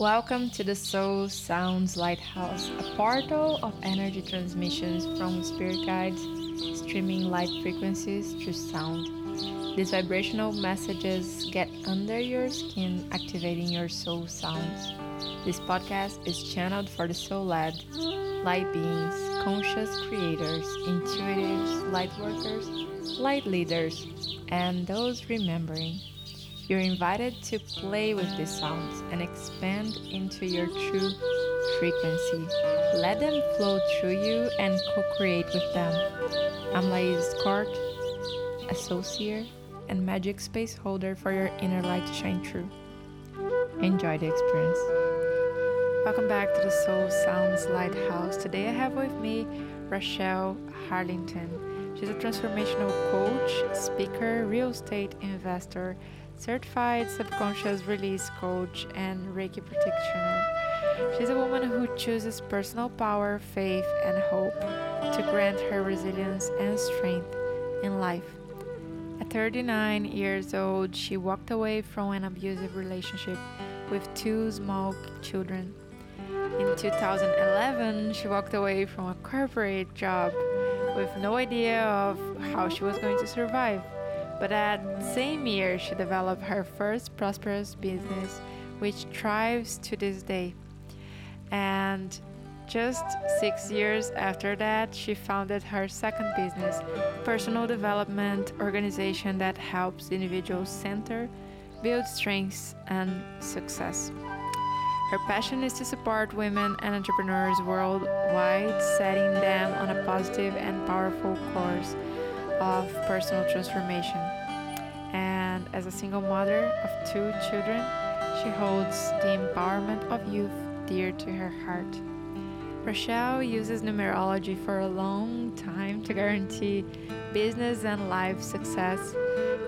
Welcome to the Soul Sounds Lighthouse, a portal of energy transmissions from spirit guides, streaming light frequencies through sound. These vibrational messages get under your skin, activating your soul sounds. This podcast is channeled for the soul led, light beings, conscious creators, intuitives, light workers, light leaders, and those remembering. You're invited to play with these sounds and expand into your true frequency. Let them flow through you and co create with them. I'm Laiz Court, associate and magic space holder for your inner light to shine through. Enjoy the experience. Welcome back to the Soul Sounds Lighthouse. Today I have with me Rachelle Harlington. She's a transformational coach, speaker, real estate investor certified subconscious release coach, and Reiki practitioner. She's a woman who chooses personal power, faith, and hope to grant her resilience and strength in life. At 39 years old, she walked away from an abusive relationship with two small children. In 2011, she walked away from a corporate job with no idea of how she was going to survive. But that same year, she developed her first prosperous business, which thrives to this day. And just six years after that, she founded her second business, a personal development organization that helps individuals center, build strengths, and success. Her passion is to support women and entrepreneurs worldwide, setting them on a positive and powerful course of personal transformation. As a single mother of two children, she holds the empowerment of youth dear to her heart. Rachelle uses numerology for a long time to guarantee business and life success,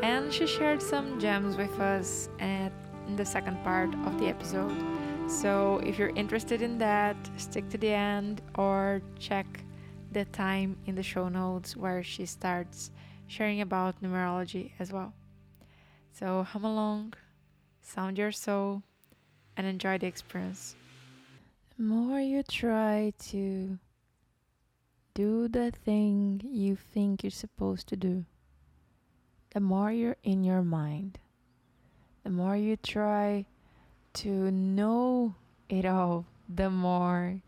and she shared some gems with us at, in the second part of the episode. So, if you're interested in that, stick to the end or check the time in the show notes where she starts sharing about numerology as well. So hum along, sound your soul, and enjoy the experience. The more you try to do the thing you think you're supposed to do, the more you're in your mind, the more you try to know it all, the more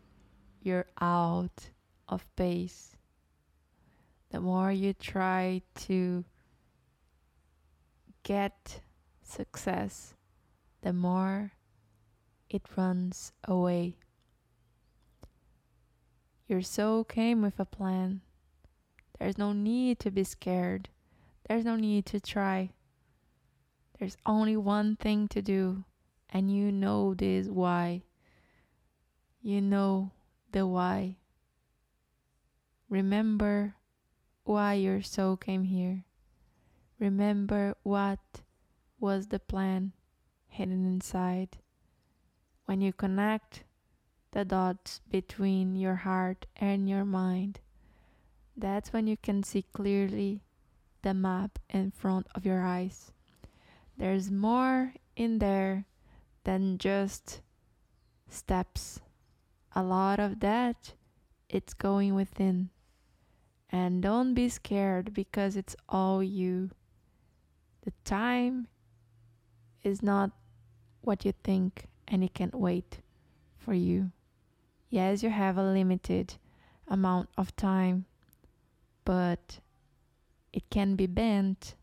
you're out of pace. The more you try to get success, the more it runs away. Your soul came with a plan. There's no need to be scared. There's no need to try. There's only one thing to do, and you know this why. You know the why. Remember why your soul came here. Remember what was the plan hidden inside. When you connect the dots between your heart and your mind, that's when you can see clearly the map in front of your eyes. There's more in there than just steps. A lot of that it's going within. And don't be scared because it's all you. The time is not what you think, and it can't wait for you. Yes, you have a limited amount of time, but it can be bent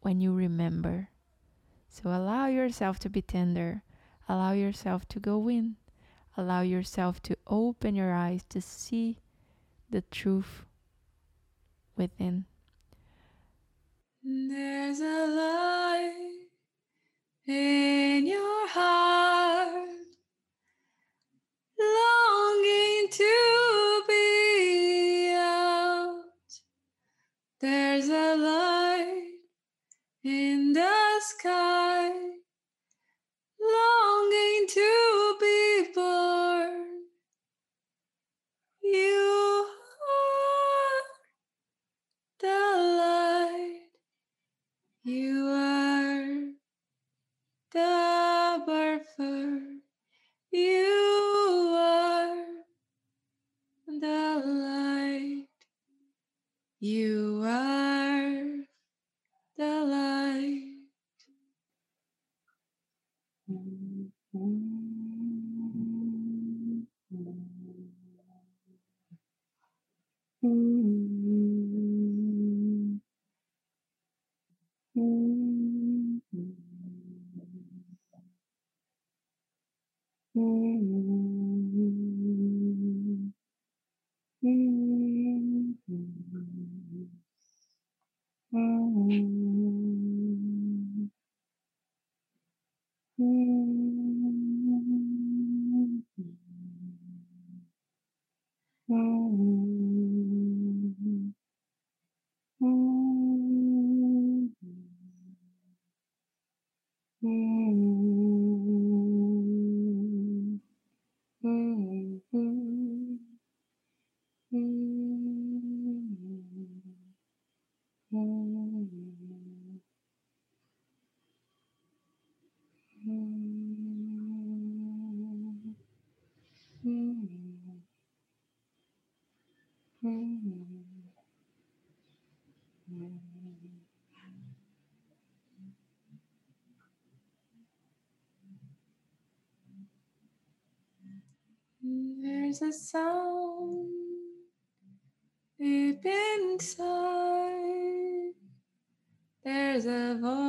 when you remember. So allow yourself to be tender, allow yourself to go in, allow yourself to open your eyes to see the truth within. There's a light in your heart, longing to be out. There's a light in the sky, longing to There's a sound deep inside. There's a voice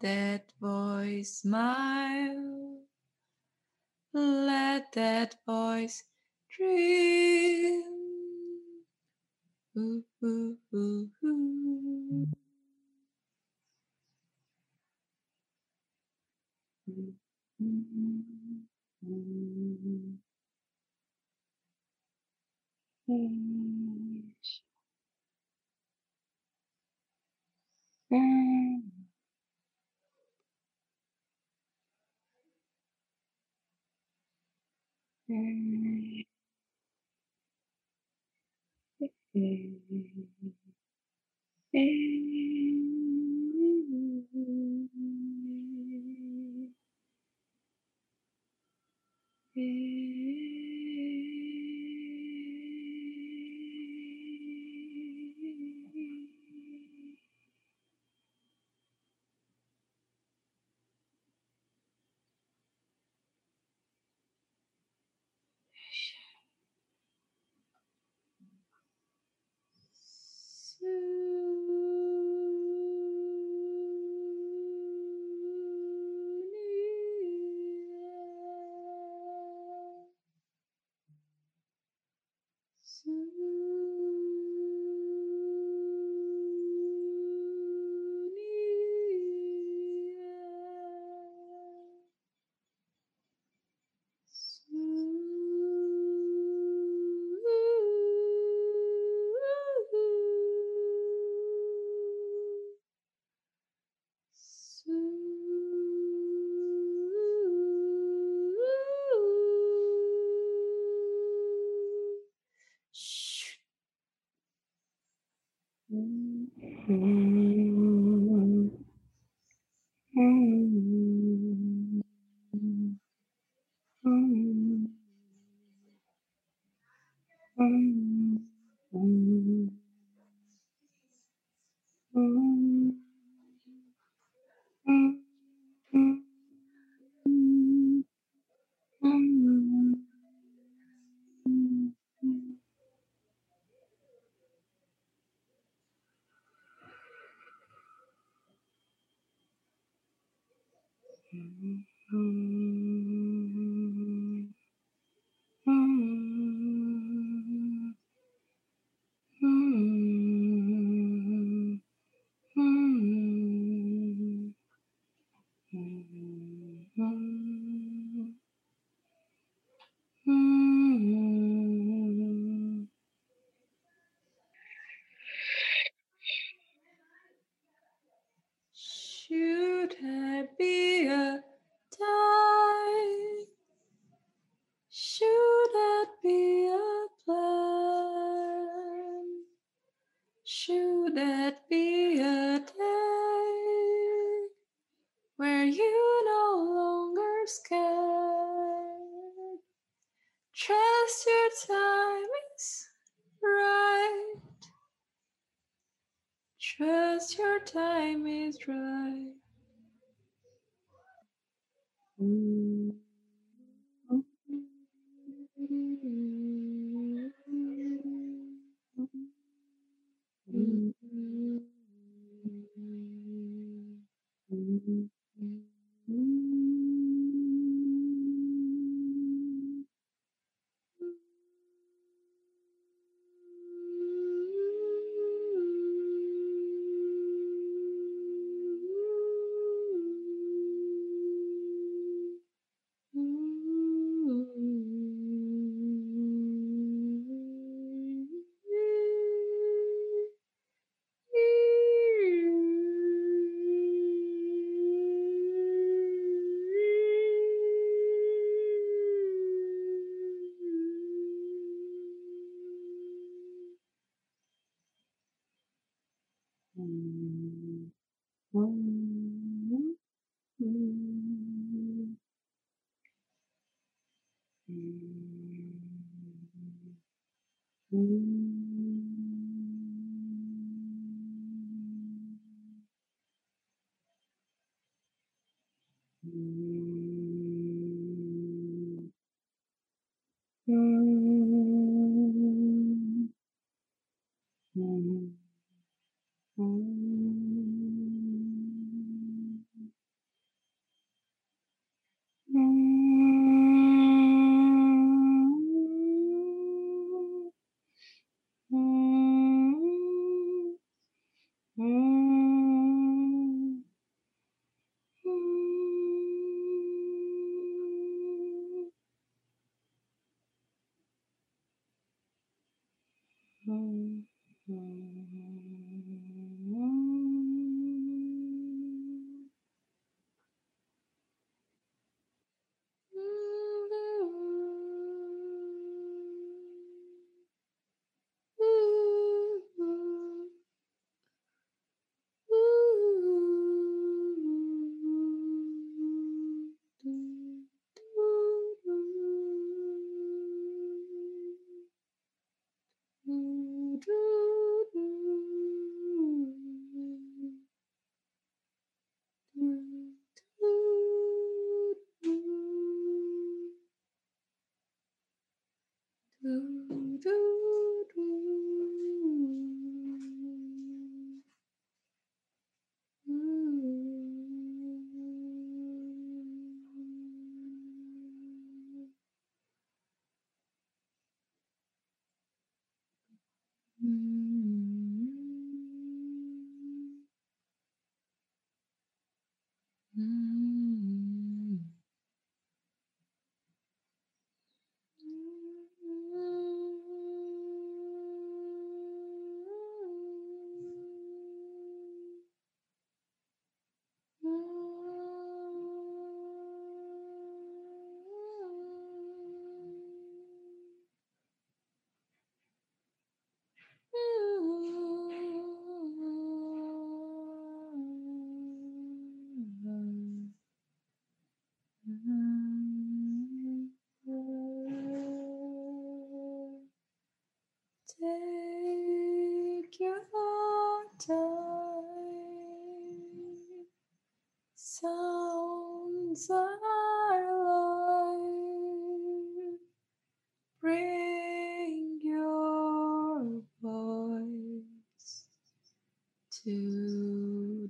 That voice smile. Let that voice dream. Ooh, ooh, ooh, ooh. Mm-hmm. Should Mm. Take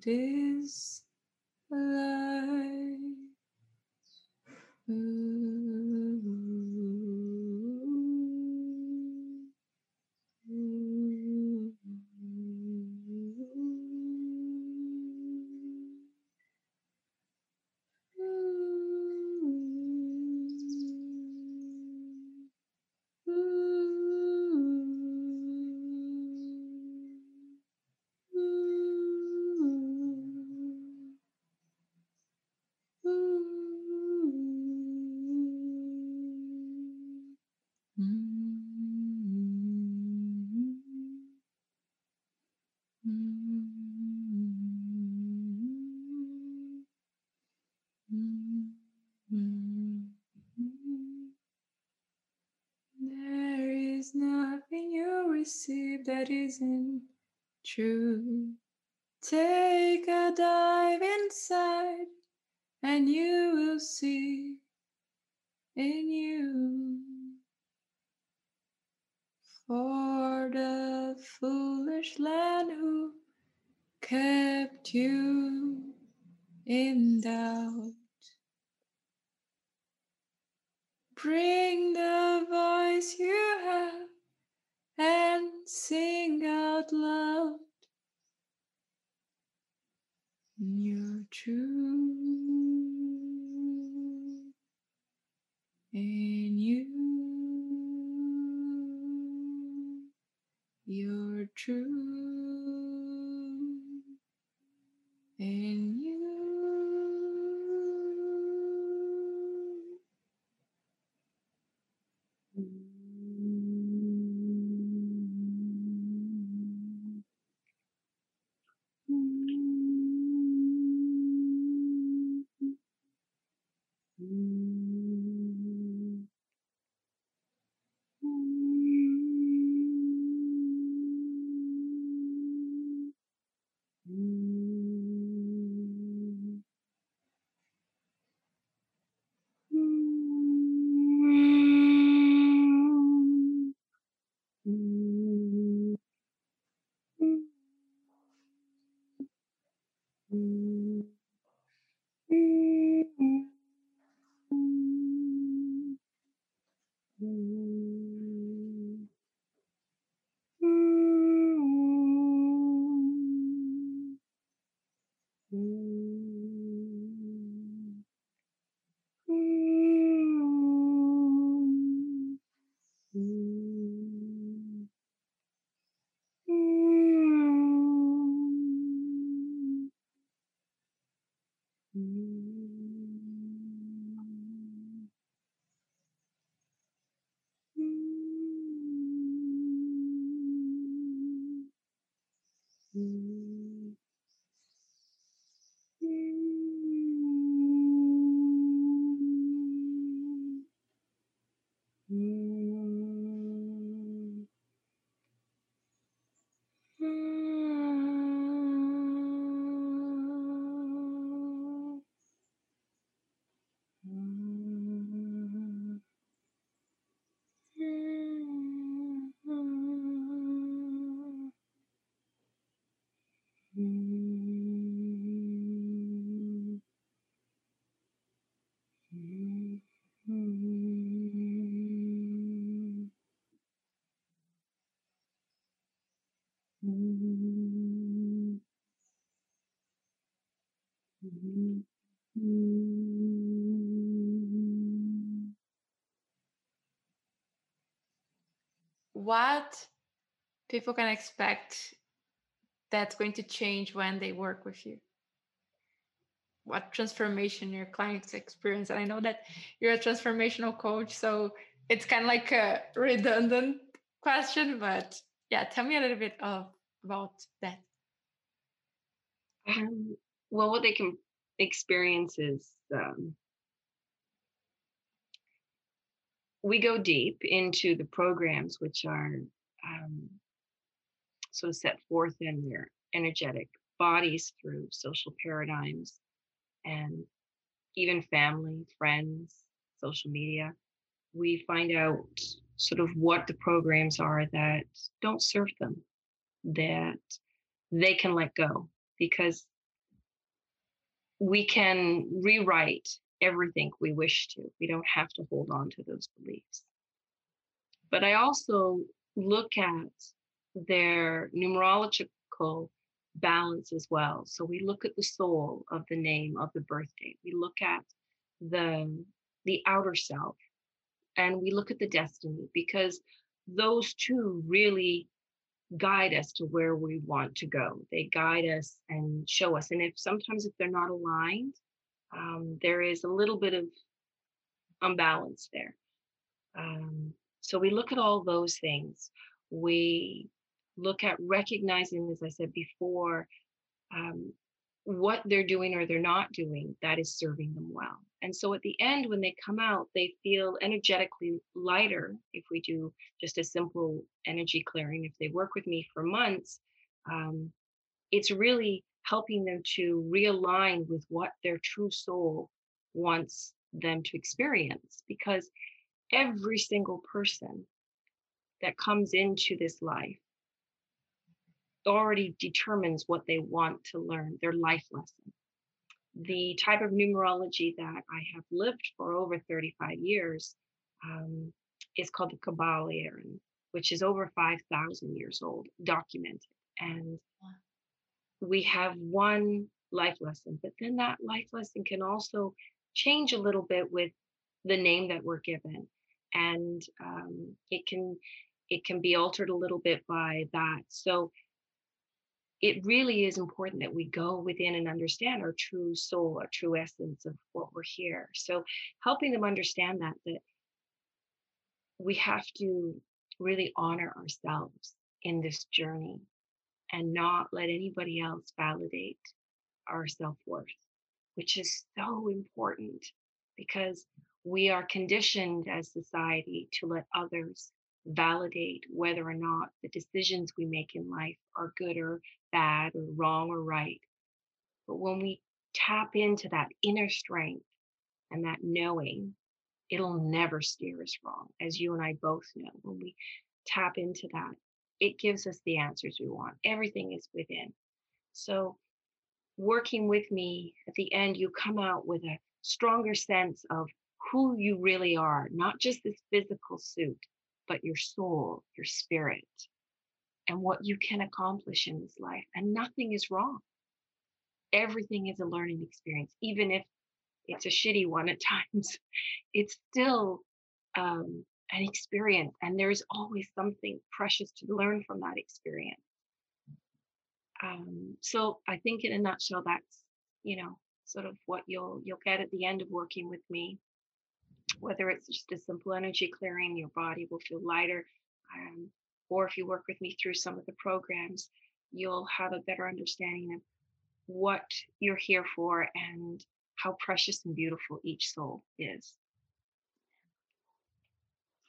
to this sing out loud. You're true What people can expect that's going to change when they work with you? What transformation your clients experience? And I know that you're a transformational coach, so it's kind of like a redundant question, but yeah, tell me a little bit of about that. Um, well, what they can experience is um, we go deep into the programs which are um, so set forth in their energetic bodies through social paradigms and even family, friends, social media. We find out sort of what the programs are that don't serve them, that they can let go because we can rewrite everything we wish to. We don't have to hold on to those beliefs. But I also look at their numerological balance as well. So we look at the soul of the name of the birthday. We look at the the outer self and we look at the destiny because those two really guide us to where we want to go. They guide us and show us. And if sometimes if they're not aligned, um, there is a little bit of unbalance there. Um, so we look at all those things. We look at recognizing, as I said before, um, what they're doing or they're not doing that is serving them well. And so at the end, when they come out, they feel energetically lighter. If we do just a simple energy clearing, if they work with me for months, um, it's really helping them to realign with what their true soul wants them to experience because every single person that comes into this life already determines what they want to learn, their life lesson. The type of numerology that I have lived for over 35 years um, is called the Kybalion, which is over 5,000 years old, documented. And we have one life lesson, but then that life lesson can also change a little bit with the name that we're given. And um, it can it can be altered a little bit by that. So it really is important that we go within and understand our true soul, our true essence of what we're here. So helping them understand that that we have to really honor ourselves in this journey and not let anybody else validate our self-worth, which is so important because we are conditioned as society to let others validate whether or not the decisions we make in life are good or bad or wrong or right. But when we tap into that inner strength and that knowing, it'll never steer us wrong, as you and I both know. When we tap into that, it gives us the answers we want. Everything is within. So, working with me at the end, you come out with a stronger sense of who you really are, not just this physical suit, but your soul, your spirit, and what you can accomplish in this life. And nothing is wrong. Everything is a learning experience, even if it's a shitty one at times. It's still um, an experience, and there's always something precious to learn from that experience. Um, so I think, in a nutshell, that's you know sort of what you'll you'll get at the end of working with me whether it's just a simple energy clearing, your body will feel lighter. Um, or if you work with me through some of the programs, you'll have a better understanding of what you're here for and how precious and beautiful each soul is.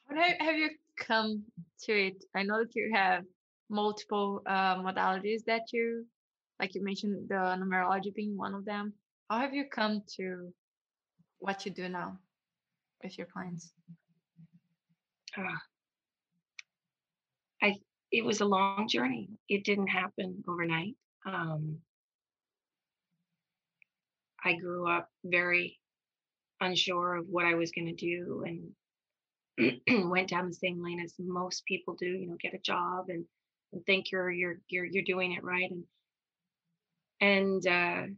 How have you come to it? I know that you have multiple uh, modalities that you, like you mentioned, the numerology being one of them. How have you come to what you do now? with your clients? Uh, I it was a long journey. It didn't happen overnight. Um, I grew up very unsure of what I was going to do and went down the same lane as most people do. You know, get a job and, and think you're you're you're you're doing it right and and uh,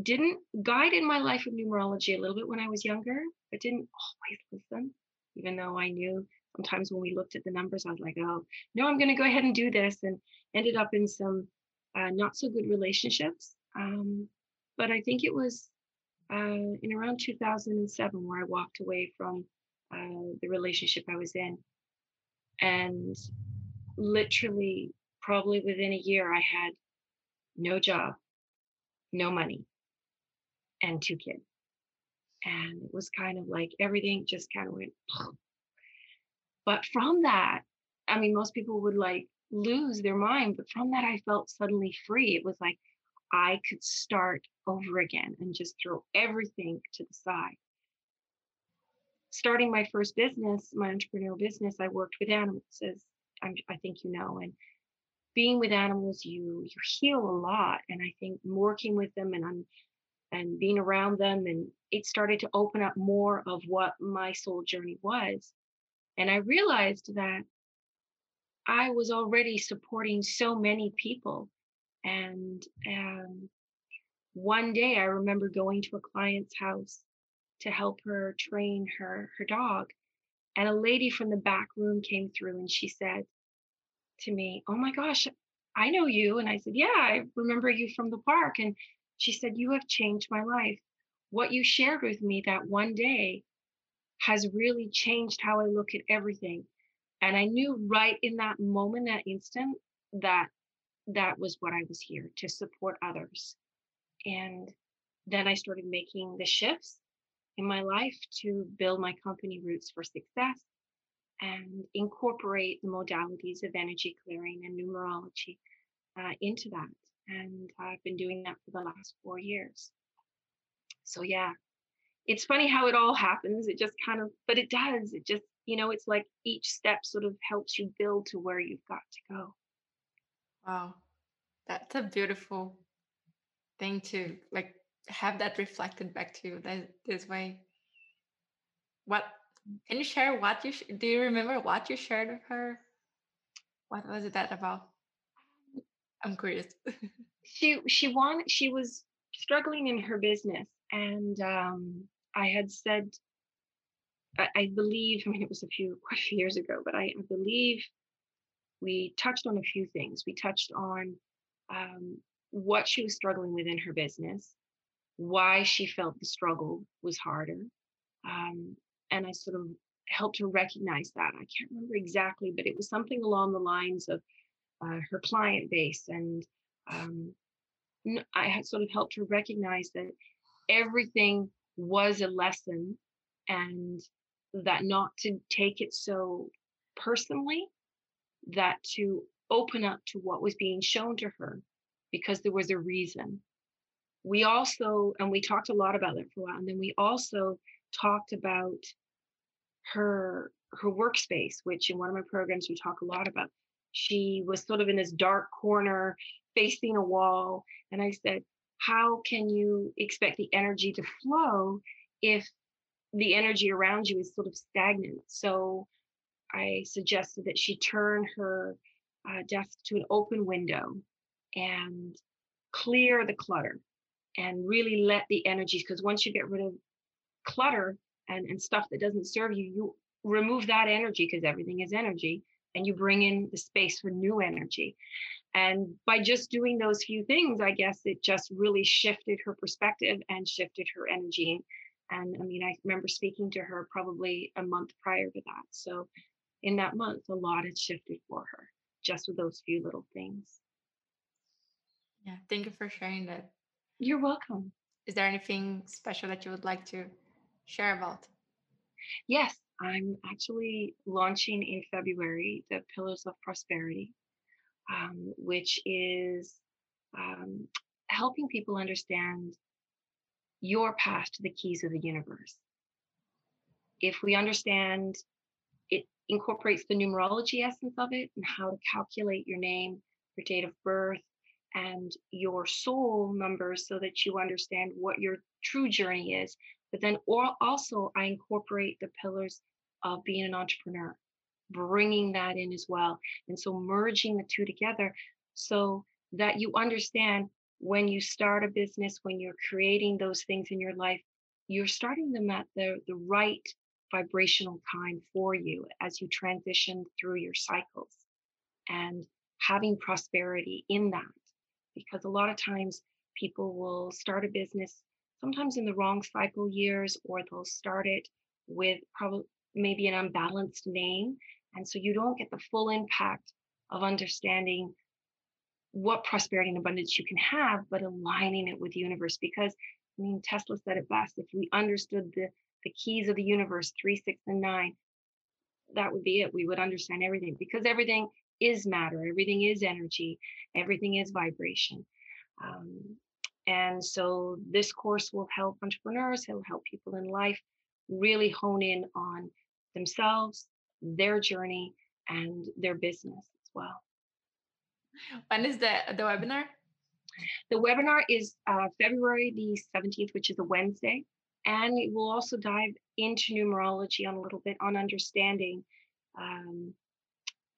didn't guide in my life of numerology a little bit when I was younger, but didn't always listen, even though I knew sometimes when we looked at the numbers, I was like, oh, no, I'm going to go ahead and do this. And ended up in some uh, not so good relationships. Um, but I think it was uh, in around 2007 where I walked away from uh, the relationship I was in. And literally, probably within a year, I had no job, no money, and two kids. And it was kind of like everything just kind of went. But from that, I mean, most people would like lose their mind, but from that, I felt suddenly free. It was like I could start over again and just throw everything to the side. Starting my first business, my entrepreneurial business, I worked with animals, as I'm, I think you know, and being with animals, you you heal a lot. And I think working with them and I'm and being around them and it started to open up more of what my soul journey was and i realized that i was already supporting so many people and um, one day i remember going to a client's house to help her train her her dog and a lady from the back room came through and she said to me oh my gosh i know you and i said yeah i remember you from the park and she said, You have changed my life. What you shared with me that one day has really changed how I look at everything. And I knew right in that moment, that instant, that that was what I was here to support others. And then I started making the shifts in my life to build my company Roots for Success and incorporate the modalities of energy clearing and numerology uh, into that. And I've been doing that for the last four years. So, yeah, it's funny how it all happens. It just kind of, but it does. It just, you know, it's like each step sort of helps you build to where you've got to go. Wow. That's a beautiful thing to like have that reflected back to you that this way. What can you share what you sh- do you remember what you shared with her? What was it that about? I'm curious. she she wanted she was struggling in her business and um I had said I, I believe I mean it was a few quite a few years ago, but I, believe we touched on a few things. We touched on um, what she was struggling with in her business, why she felt the struggle was harder. Um, and I sort of helped her recognize that. I can't remember exactly, but it was something along the lines of uh, her client base. And um, I had sort of helped her recognize that everything was a lesson and that not to take it so personally, that to open up to what was being shown to her because there was a reason. We also, and we talked a lot about that for a while, and then we also talked about her her workspace, which in one of my programs we talk a lot about. She was sort of in this dark corner facing a wall. And I said, How can you expect the energy to flow if the energy around you is sort of stagnant? So I suggested that she turn her uh, desk to an open window and clear the clutter and really let the energies, because once you get rid of clutter and, and stuff that doesn't serve you, you remove that energy because everything is energy and you bring in the space for new energy. And by just doing those few things, I guess it just really shifted her perspective and shifted her energy. And I mean, I remember speaking to her probably a month prior to that. So in that month, a lot had shifted for her just with those few little things. Yeah, thank you for sharing that. You're welcome. Is there anything special that you would like to share about? Yes, I'm actually launching in February the Pillars of Prosperity, um, which is um, helping people understand your path to the keys of the universe. If we understand it incorporates the numerology essence of it and how to calculate your name, your date of birth, and your soul numbers so that you understand what your true journey is. But then or also I incorporate the pillars of being an entrepreneur, bringing that in as well. And so merging the two together so that you understand when you start a business, when you're creating those things in your life, you're starting them at the, the right vibrational time for you as you transition through your cycles and having prosperity in that. Because a lot of times people will start a business sometimes in the wrong cycle years, or they'll start it with probably maybe an unbalanced name. And so you don't get the full impact of understanding what prosperity and abundance you can have, but aligning it with the universe. Because I mean, Tesla said it best if we understood the, the keys of the universe, three, six, and nine, that would be it. We would understand everything because everything is matter, everything is energy, everything is vibration. Um, and so this course will help entrepreneurs, it'll help people in life really hone in on themselves, their journey, and their business as well. When is the the webinar? The webinar is uh, February the 17th, which is a Wednesday. And it will also dive into numerology on a little bit on understanding um,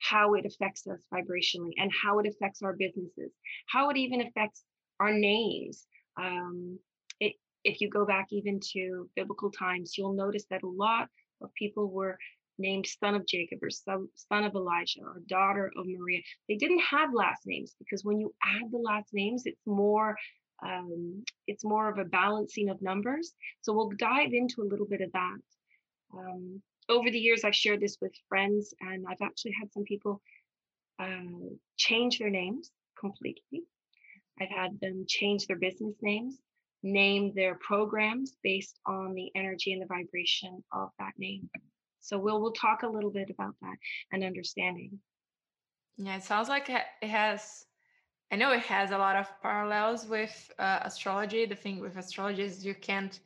how it affects us vibrationally and how it affects our businesses, how it even affects our names. Um, it, if you go back even to biblical times, you'll notice that a lot of people were named son of Jacob or son, of Elijah or daughter of Maria. They didn't have last names because when you add the last names, it's more um, it's more of a balancing of numbers. So we'll dive into a little bit of that. Um, over the years, I've shared this with friends, and I've actually had some people uh, change their names completely. I've had them change their business names, name their programs based on the energy and the vibration of that name. So we'll we'll talk a little bit about that and understanding. Yeah, it sounds like it has I know it has a lot of parallels with uh, astrology. The thing with astrology is you can't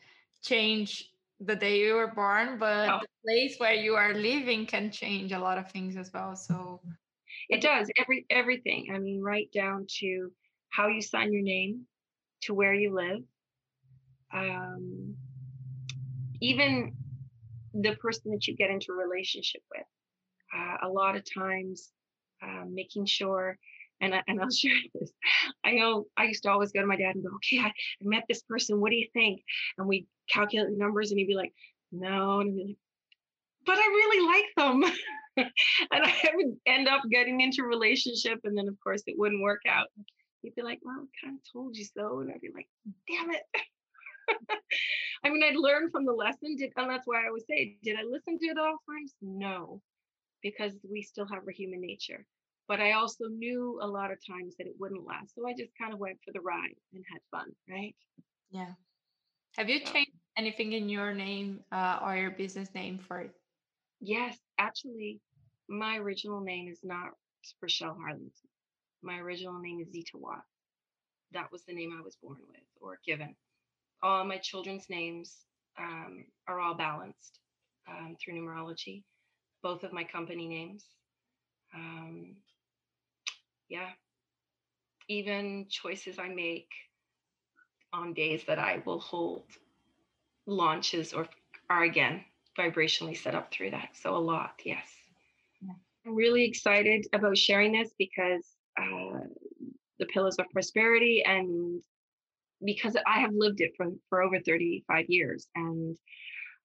change the day you were born, but Oh. the place where you are living can change a lot of things as well. So It does every everything. I mean, right down to how you sign your name, to where you live, um, even the person that you get into relationship with. Uh, a lot of times, um, making sure, and I, and I'll share this. I know I used to always go to my dad and go, "Okay, I, I met this person. What do you think?" And we calculate the numbers, and he'd be like, "No," and I'd be like, "But I really like them." and I would end up getting into relationship, and then of course it wouldn't work out. He'd be like, "Well, I kind of told you so," and I'd be like, "Damn it." I mean, I'd learned from the lesson, did, and that's why I always say, did I listen to it all times? No, because we still have our human nature. But I also knew a lot of times that it wouldn't last, so I just kind of went for the ride and had fun, right? yeah. Have you So, changed anything in your name uh, or your business name for it? yes, actually, my original name is not Rochelle Harlington. My original name is Zita Watt. That was the name I was born with or given. All my children's names um, are all balanced um, through numerology. Both of my company names. Um, yeah, even choices I make on days that I will hold launches or are again vibrationally set up through that. So a lot, yes. Yeah. I'm really excited about sharing this because uh, the pillars of prosperity and because I have lived it for, for over 35 years and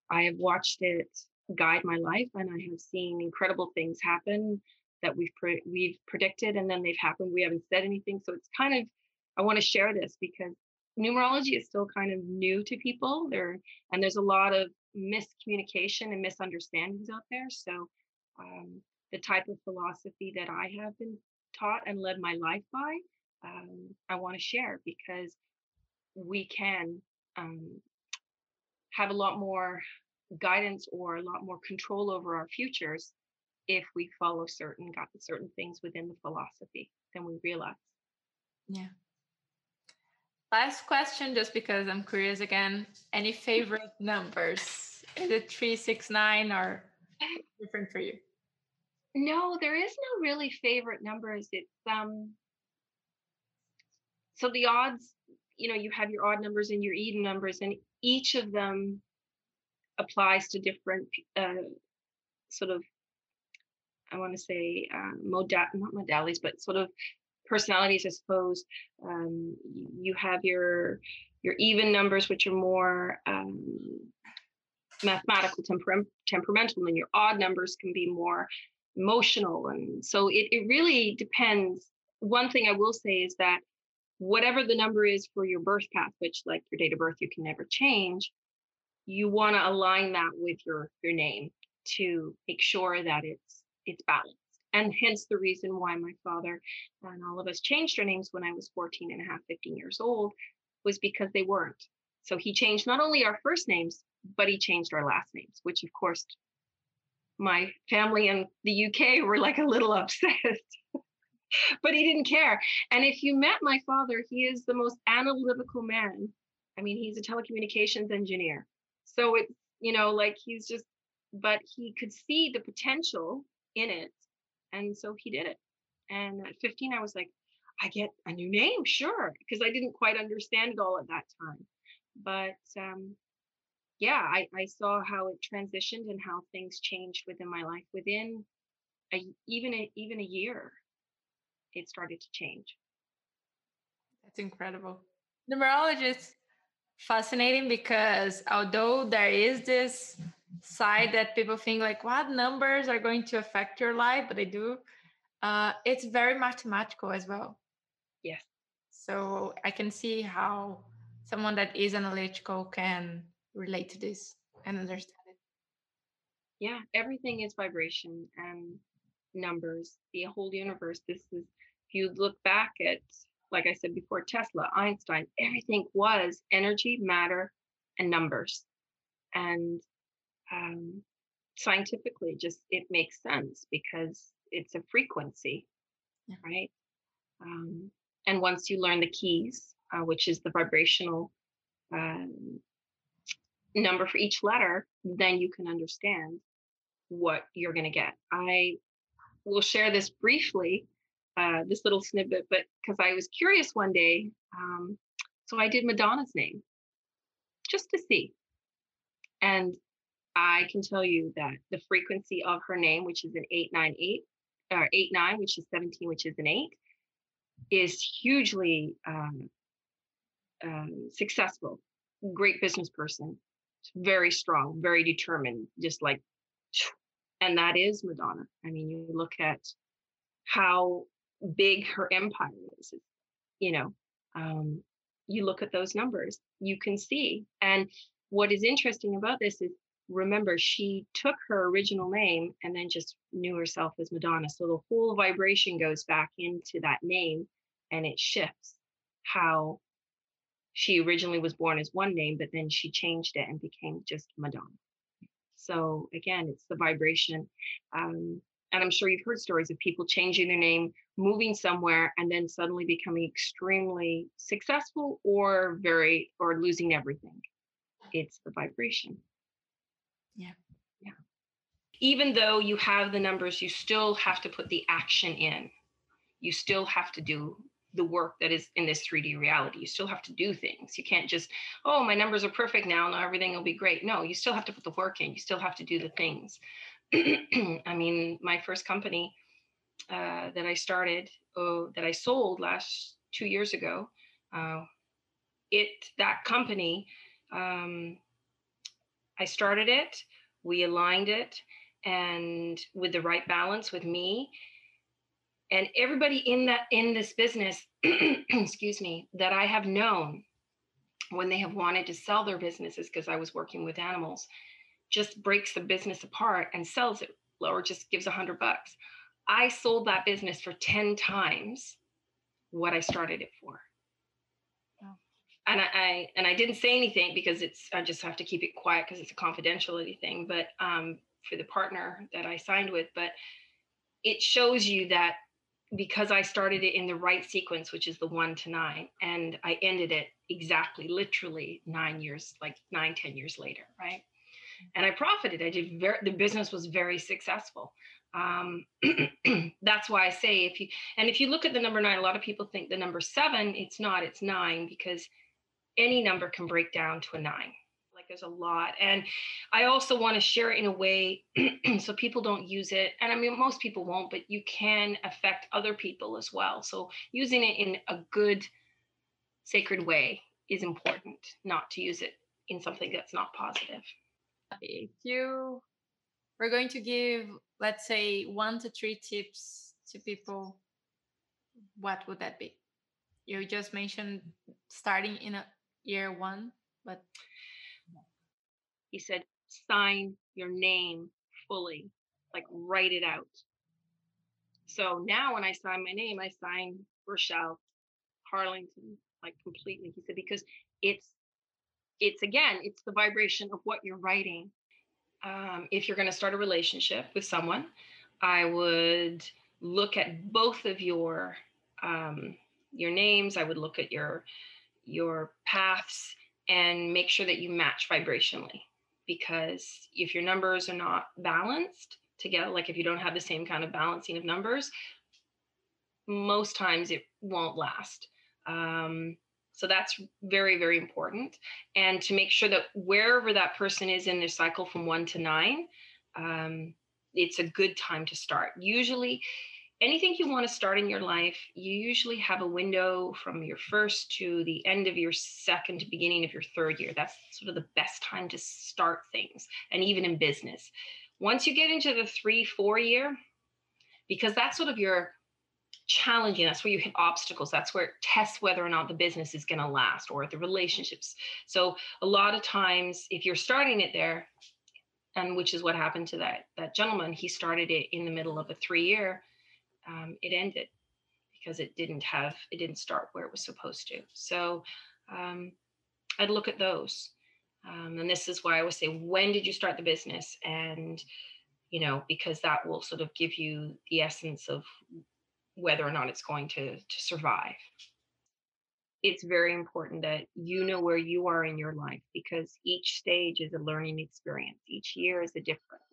I have watched it guide my life and I have seen incredible things happen that we've pre- we've predicted and then they've happened. We haven't said anything so it's kind of I want to share this because numerology is still kind of new to people. There and there's a lot of miscommunication and misunderstandings out there so um, the type of philosophy that I have been taught and led my life by um, I want to share because we can um, have a lot more guidance or a lot more control over our futures if we follow certain got certain things within the philosophy than we realize. Yeah. Last question, just because I'm curious again. Any favorite numbers? Is it three, six, nine, or different for you? No, there is no really favorite numbers. It's um so the odds, you know, you have your odd numbers and your even numbers, and each of them applies to different uh, sort of I want to say uh, moda- not modalities, but sort of personalities, I suppose. Um, you have your your even numbers, which are more um, mathematical, temper- temperamental, and your odd numbers can be more emotional. And so it, it really depends. One thing I will say is that whatever the number is for your birth path, which like your date of birth, you can never change, you want to align that with your your name to make sure that it's it's balanced. And hence the reason why my father and all of us changed our names when I was 14 and a half, 15 years old, was because they weren't. So he changed not only our first names, but he changed our last names, which of course my family in the UK were like a little upset. but he didn't care. And if you met my father, he is the most analytical man. I mean, he's a telecommunications engineer. So it's, you know, like he's just, but he could see the potential in it. And so he did it. And at 15, I was like, I get a new name, sure, because I didn't quite understand it all at that time. But um, yeah, I, I saw how it transitioned and how things changed within my life. Within a, even a, even a year, it started to change. That's incredible. Numerology is fascinating because although there is this side that people think like what numbers are going to affect your life, but they do, uh, it's very mathematical as well. Yes. So I can see how someone that is analytical can relate to this and understand it. Yeah, everything is vibration and numbers. The whole universe. This is if you look back at like I said before, Tesla, Einstein, everything was energy, matter, and numbers. And um, scientifically, just it makes sense because it's a frequency, Yeah. right? Um, and once you learn the keys, uh, which is the vibrational um, number for each letter, then you can understand what you're going to get. I will share this briefly, uh, this little snippet, but because I was curious one day, um, so I did Madonna's name just to see. And I can tell you that the frequency of her name, which is an 898 or 89, which is 17, which is an 8, is hugely um, um, successful. Great business person, very strong, very determined, just like, and that is Madonna. I mean, you look at how big her empire is, you know, um, you look at those numbers, you can see. And what is interesting about this is remember, she took her original name and then just knew herself as Madonna. So the whole vibration goes back into that name and it shifts how she originally was born as one name, but then she changed it and became just Madonna. So again, it's the vibration. Um, and I'm sure you've heard stories of people changing their name, moving somewhere, and then suddenly becoming extremely successful or very, or losing everything. It's the vibration. Yeah. Yeah. Even though you have the numbers, you still have to put the action in. You still have to do the work that is in this 3D reality. You still have to do things. You can't just, oh, my numbers are perfect now, now everything will be great. No, you still have to put the work in. You still have to do the things. I mean, my first company uh, that I started, oh, that I sold last two years ago, uh, it that company, um, I started it, we aligned it, and with the right balance with me, and everybody in that in this business, excuse me, that I have known when they have wanted to sell their businesses because I was working with animals just breaks the business apart and sells it or just gives a hundred bucks. I sold that business for 10 times what I started it for. And I, I, and I didn't say anything because it's I just have to keep it quiet because it's a confidentiality thing. But um, for the partner that I signed with, but it shows you that because I started it in the right sequence, which is the one to nine, and I ended it exactly, literally nine years, like nine, ten years later, right? and I profited. I did very, the business was very successful. Um, that's why I say if you, and if you look at the number nine, a lot of people think the number seven, it's not, it's nine because any number can break down to a nine. There's a lot. And I also want to share it in a way so people don't use it. And I mean, most people won't, but you can affect other people as well. So using it in a good, sacred way is important, not to use it in something that's not positive if you were going to give, let's say, one to three tips to people, what would that be? You just mentioned starting in a year one, but he said, sign your name fully, like write it out. So now when I sign my name, I sign Rochelle Harlington, like completely. He said, because it's it's again, it's the vibration of what you're writing. Um, if you're going to start a relationship with someone, I would look at both of your um, your names. I would look at your your paths and make sure that you match vibrationally. Because if your numbers are not balanced together, like if you don't have the same kind of balancing of numbers, most times it won't last. Um, so that's very, very important. And to make sure that wherever that person is in their cycle from one to nine, um, it's a good time to start. Usually, anything you want to start in your life, you usually have a window from your first to the end of your second to beginning of your third year. That's sort of the best time to start things, and even in business. Once you get into the three, four year, because that's sort of your challenging. That's where you hit obstacles. That's where it tests whether or not the business is going to last or the relationships. So a lot of times, if you're starting it there, and which is what happened to that that gentleman, he started it in the middle of a three year. Um, it ended because it didn't have it didn't start where it was supposed to. So um, I'd look at those. Um, and this is why I always say, when did you start the business? And you know, because that will sort of give you the essence of whether or not it's going to to survive. it's very important that you know where you are in your life because each stage is a learning experience. Each year is a different.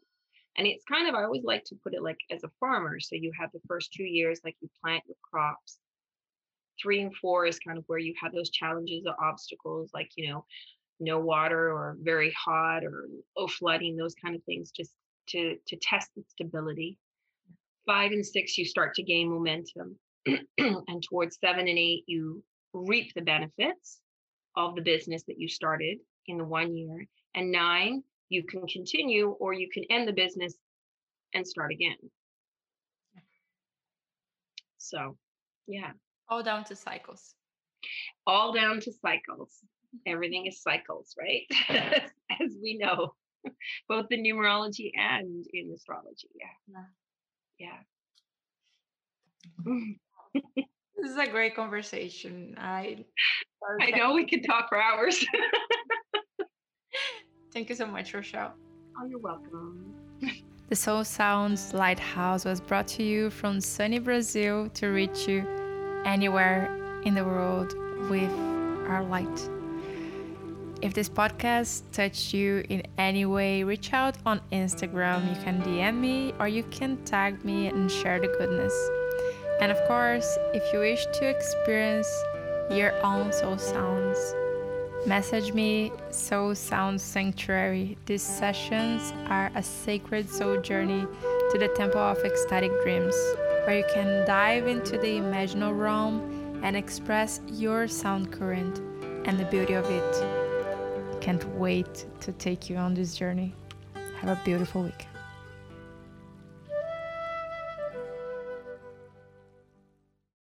And it's kind of, I always like to put it like as a farmer. So you have the first two years, like you plant your crops. Three and four is kind of where you have those challenges or obstacles, like, you know, no water or very hot or oh flooding, those kind of things, just to to test the stability. Five and six, you start to gain momentum. and towards seven and eight, you reap the benefits of the business that you started in the one year. And nine, you can continue or you can end the business and start again. So, yeah. All down to cycles. All down to cycles. Mm-hmm. Everything is cycles, right? As we know, both in numerology and in astrology. Yeah. Yeah. yeah. Mm-hmm. This is a great conversation. I I know we could talk for hours. Thank you so much, Rochelle. Oh, you're welcome. The Soul Sounds Lighthouse was brought to you from sunny Brazil to reach you anywhere in the world with our light. If this podcast touched you in any way, reach out on Instagram. You can DM me or you can tag me and share the goodness. And of course, if you wish to experience your own soul sounds, message me Soul Sound Sanctuary. These sessions are a sacred soul journey to the Temple of Ecstatic Dreams, where you can dive into the imaginal realm and express your sound current and the beauty of it. Can't wait to take you on this journey. Have a beautiful week.